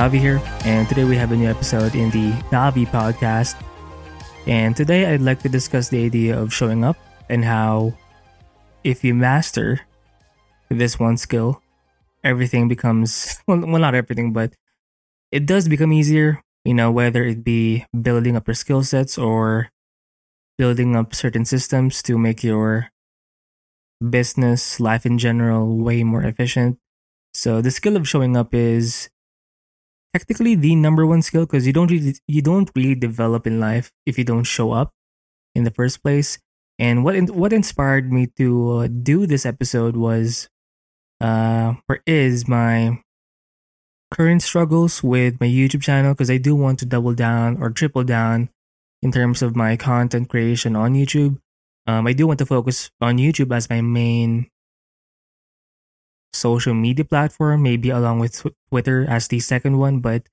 Davi here, and today we have a new episode in the Davi podcast. And today I'd like to discuss the idea of showing up and how, if you master this one skill, everything becomes well, well not everything, but it does become easier. You know, whether it be building up your skill sets or building up certain systems to make your business, life in general, way more efficient. So the skill of showing up is technically the number one skill because you don't really you don't really develop in life if you don't show up in the first place. And what in, what inspired me to uh, do this episode was uh or is my current struggles with my YouTube channel because I do want to double down or triple down in terms of my content creation on YouTube. Um, I do want to focus on YouTube as my main social media platform, maybe along with Twitter as the second one. But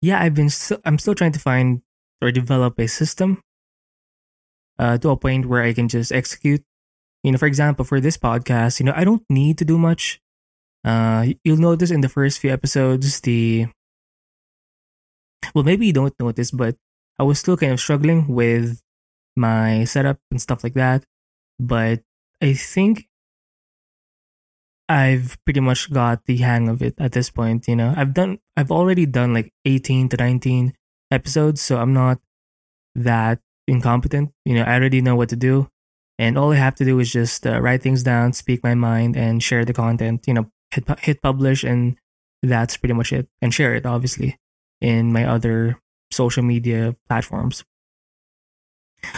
yeah, I've been still, I'm still trying to find or develop a system uh, to a point where I can just execute. You know, for example, for this podcast, you know, I don't need to do much. Uh, you'll notice in the first few episodes, the well, maybe you don't notice, but I was still kind of struggling with my setup and stuff like that. But I think I've pretty much got the hang of it at this point. You know, I've done, I've already done like 18 to 19 episodes, so I'm not that incompetent. You know, I already know what to do. And all I have to do is just uh, write things down, speak my mind, and share the content. You know, hit, hit publish, and that's pretty much it. And share it, obviously, in my other social media platforms.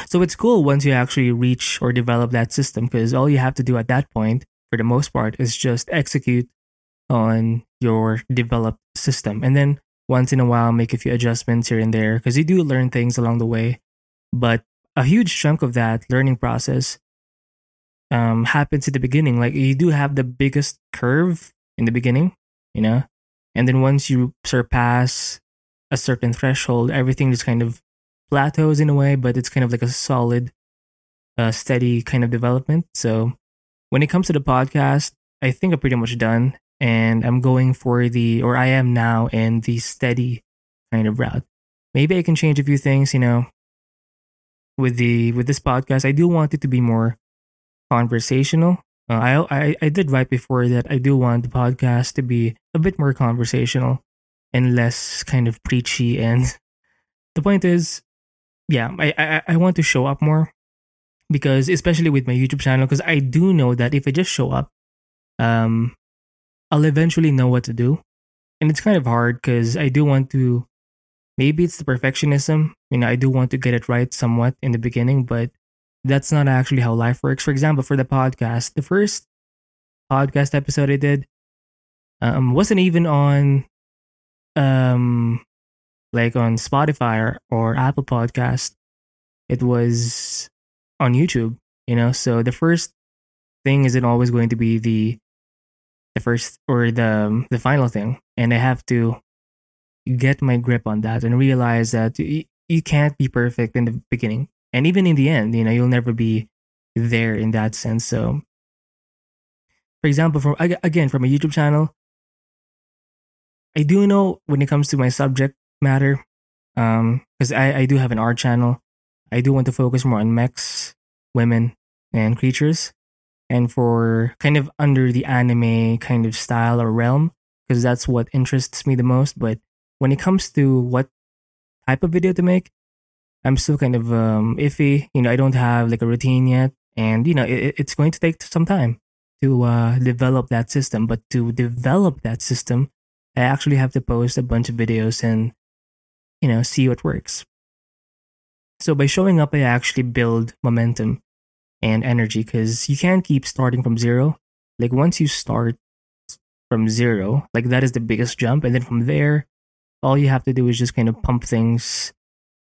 So it's cool once you actually reach or develop that system because all you have to do at that point for the most part is just execute on your developed system. And then once in a while make a few adjustments here and there because you do learn things along the way. But a huge chunk of that learning process um, happens at the beginning. Like you do have the biggest curve in the beginning you know? And then once you surpass a certain threshold everything just kind of plateaus in a way but it's kind of like a solid uh, steady kind of development. So when it comes to the podcast, I think I'm pretty much done and I'm going for the, or I am now in the steady kind of route. Maybe I can change a few things, you know, with the, with this podcast. I do want it to be more conversational. Uh, I, I, I did write before that I do want the podcast to be a bit more conversational and less kind of preachy. And the point is, yeah, I, I, I want to show up more because especially with my YouTube channel, because I do know that if I just show up, um, I'll eventually know what to do, and it's kind of hard because I do want to. Maybe it's the perfectionism, you know. I do want to get it right somewhat in the beginning, but that's not actually how life works. For example, for the podcast, the first podcast episode I did um, wasn't even on um like on Spotify or, or Apple Podcast. It was on YouTube, you know. So the first thing isn't always going to be the the first or the the final thing, and I have to get my grip on that and realize that you, you can't be perfect in the beginning, and even in the end, you know, you'll never be there in that sense. So, for example, from again from a YouTube channel, I do know when it comes to my subject matter, um, because I I do have an art channel. I do want to focus more on mechs, women, and creatures. And for kind of under the anime kind of style or realm, because that's what interests me the most. But when it comes to what type of video to make, I'm still kind of um, iffy. You know, I don't have like a routine yet. And, you know, it, it's going to take some time to uh, develop that system. But to develop that system, I actually have to post a bunch of videos and, you know, see what works. So by showing up, I actually build momentum and energy because you can't keep starting from zero. Like once you start from zero, like that is the biggest jump. And then from there, all you have to do is just kind of pump things,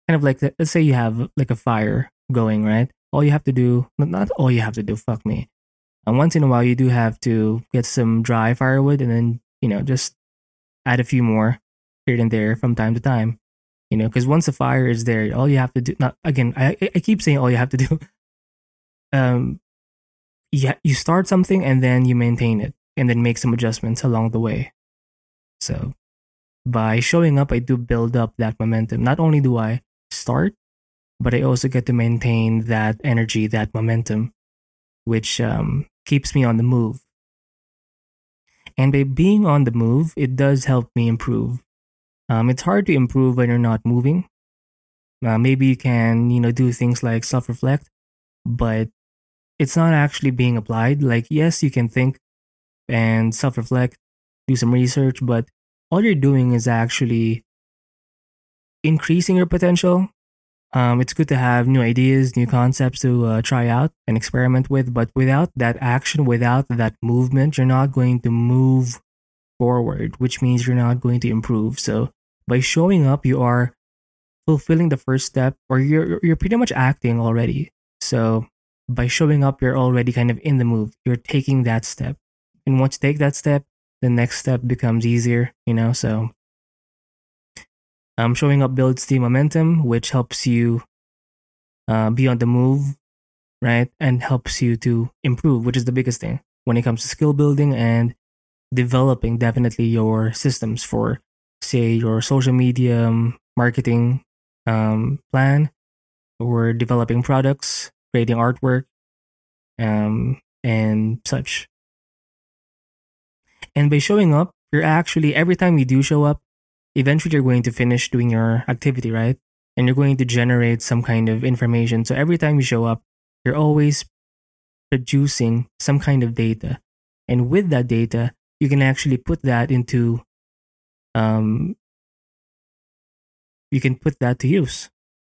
kind of like, let's say you have like a fire going, right? All you have to do, not all you have to do, fuck me. And once in a while, you do have to get some dry firewood and then, you know, just add a few more here and there from time to time you know because once the fire is there all you have to do not again i i keep saying all you have to do um yeah you start something and then you maintain it and then make some adjustments along the way so by showing up, I do build up that momentum. Not only do I start, but I also get to maintain that energy, that momentum, which um, keeps me on the move. And by being on the move, it does help me improve. Um, it's hard to improve when you're not moving. Uh, maybe you can, you know, do things like self reflect, but it's not actually being applied. Like, yes, you can think and self reflect, do some research, but all you're doing is actually increasing your potential. Um, it's good to have new ideas, new concepts to uh, try out and experiment with, but without that action, without that movement, you're not going to move forward, which means you're not going to improve. So by showing up, you are fulfilling the first step, or you're you're pretty much acting already. So by showing up, you're already kind of in the move. You're taking that step, and once you take that step, the next step becomes easier, you know? So um, showing up builds the momentum, which helps you uh, be on the move, right? And helps you to improve, which is the biggest thing when it comes to skill building and developing definitely your systems for, say, your social media marketing um, plan or developing products, creating artwork, um, and such. And by showing up, you're actually, every time you do show up, eventually you're going to finish doing your activity, right? And you're going to generate some kind of information. So every time you show up, you're always producing some kind of data. And with that data, you can actually put that into, um, you can put that to use.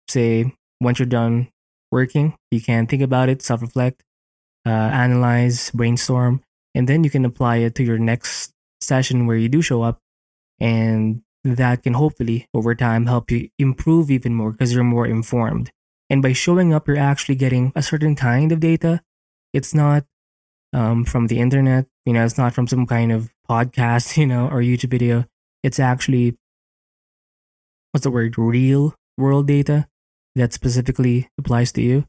Say, once you're done working, you can think about it, self reflect, uh, analyze, brainstorm, and then you can apply it to your next session where you do show up and that can hopefully over time help you improve even more because you're more informed. And by showing up you're actually getting a certain kind of data. It's not um, from the internet you know it's not from some kind of podcast you know or youtube video it's actually what's the word real world data that specifically applies to you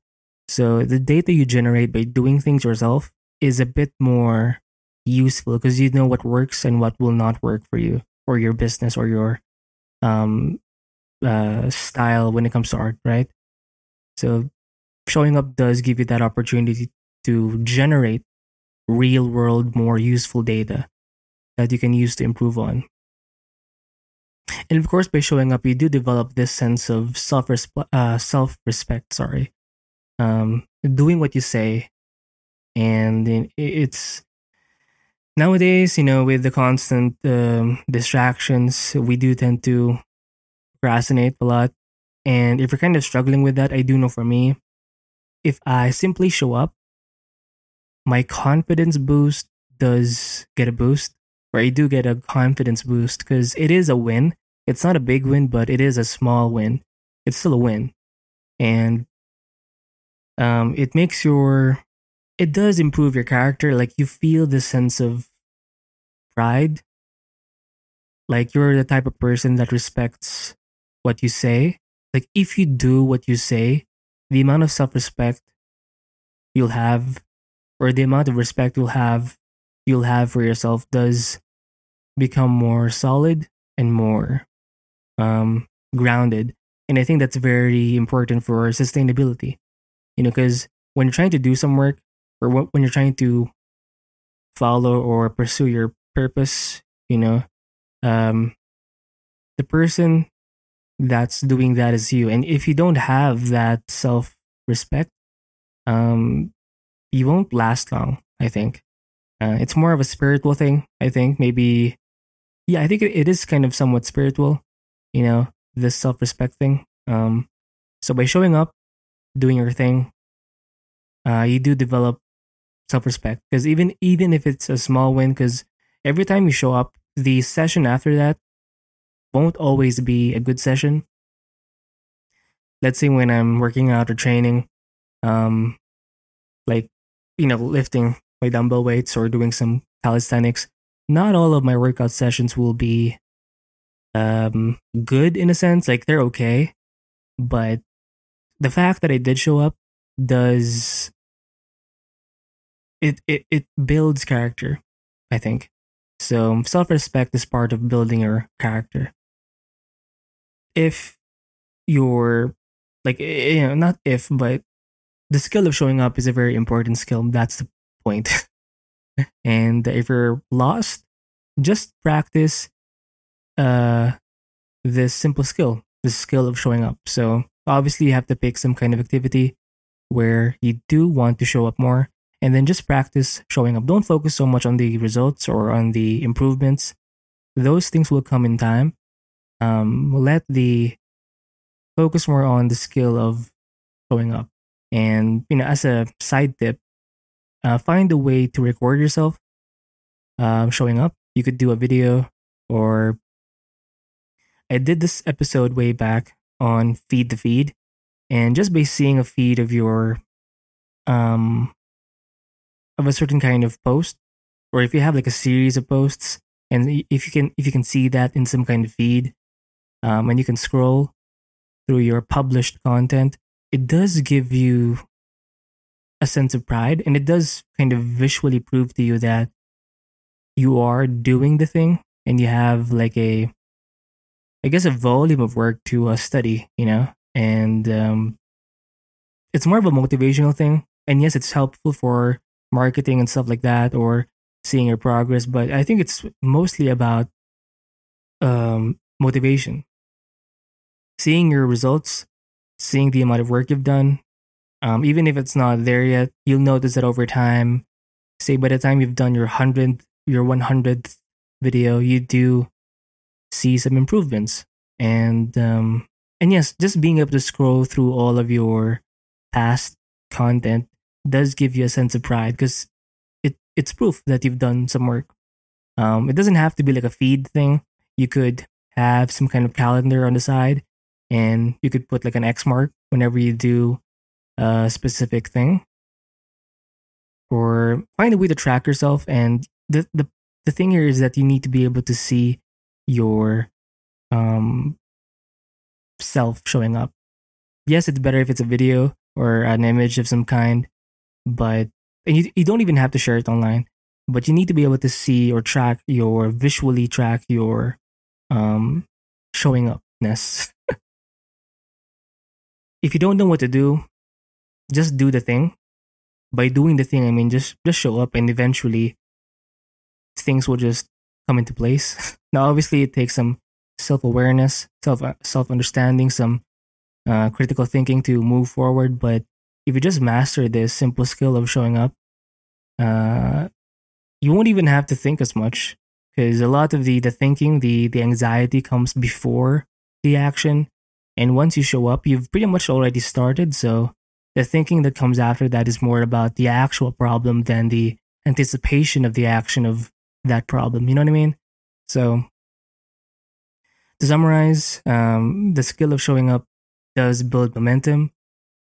so the data you generate by doing things yourself is a bit more useful because you know what works and what will not work for you or your business or your um uh style when it comes to art, right? So showing up does give you that opportunity to generate real world more useful data that you can use to improve on. And of course, by showing up, you do develop this sense of self uh, self respect. Sorry, um, doing what you say. And it's nowadays you know with the constant um, distractions we do tend to procrastinate a lot. And if you're kind of struggling with that i do know for me if i simply show up my confidence boost does get a boost or you do get a confidence boost because it is a win it's not a big win but it is a small win it's still a win and um, it makes your it does improve your character. Like you feel this sense of pride. Like you're the type of person that respects what you say. Like if you do what you say, the amount of self respect you'll have, or the amount of respect you'll have, you'll have for yourself does become more solid and more um, grounded. And I think that's very important for sustainability. You know, because when you're trying to do some work, or when you're trying to follow or pursue your purpose, you know, um, the person that's doing that is you. And if you don't have that self respect, um, you won't last long, I think. Uh, it's more of a spiritual thing, I think. Maybe, yeah, I think it, it is kind of somewhat spiritual, you know, this self respect thing. Um, so by showing up, doing your thing, uh, you do develop self-respect because even even if it's a small win because every time you show up the session after that won't always be a good session let's say when i'm working out or training um like you know lifting my dumbbell weights or doing some calisthenics not all of my workout sessions will be um good in a sense like they're okay but the fact that i did show up does it, it it builds character, I think. So self respect is part of building your character. If you're like, you know, not if, but the skill of showing up is a very important skill. That's the point. and if you're lost, just practice uh, this simple skill, the skill of showing up. So obviously, you have to pick some kind of activity where you do want to show up more and then just practice showing up. Don't focus so much on the results or on the improvements. Those things will come in time. Um, let the focus more on the skill of showing up. And you know, as a side tip, uh, find a way to record yourself um, showing up. You could do a video, or I did this episode way back on Feed the Feed, and just by seeing a feed of your um of a certain kind of post or if you have like a series of posts and if you can if you can see that in some kind of feed um, and you can scroll through your published content it does give you a sense of pride and it does kind of visually prove to you that you are doing the thing and you have like a i guess a volume of work to uh, study you know? And um, it's more of a motivational thing and yes it's helpful for marketing and stuff like that or seeing your progress but i think it's mostly about um, motivation. Seeing your results seeing the amount of work you've done um, even if it's not there yet you'll notice that over time say by the time you've done your 100th your 100th video you do see some improvements and um, and yes just being able to scroll through all of your past content does give you a sense of pride because it it's proof that you've done some work. Um, it doesn't have to be like a feed thing. You could have some kind of calendar on the side, and you could put like an X mark whenever you do a specific thing, or find a way to track yourself. And the the the thing here is that you need to be able to see your um self showing up. Yes, it's better if it's a video or an image of some kind, but and you, you don't even have to share it online but you need to be able to see or track your visually track your um showing upness if you don't know what to do just do the thing by doing the thing i mean just just show up and eventually things will just come into place now obviously it takes some self-awareness self self-understanding some uh, critical thinking to move forward but if you just master this simple skill of showing up, uh, you won't even have to think as much because a lot of the the thinking, the the anxiety comes before the action, and once you show up, you've pretty much already started. So the thinking that comes after that is more about the actual problem than the anticipation of the action of that problem. You know what I mean? So to summarize, um, the skill of showing up does build momentum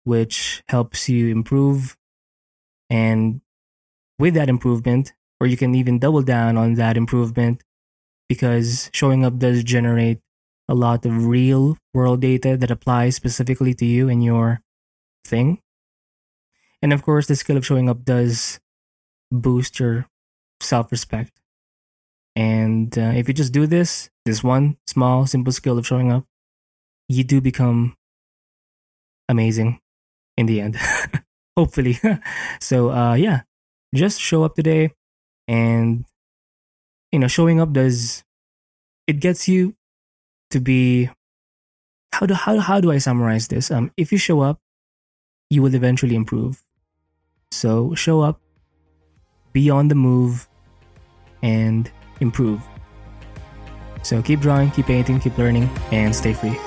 which helps you improve. And with that improvement, or you can even double down on that improvement because showing up does generate a lot of real world data that applies specifically to you and your thing. And of course, the skill of showing up does boost your self respect. And uh, if you just do this, this one small, simple skill of showing up, you do become amazing in the end. Hopefully. so uh yeah, just show up today and you know, showing up does it gets you to be how do how how do I summarize this? Um if you show up, you will eventually improve. So show up, be on the move and improve. So keep drawing, keep painting, keep learning, and stay free.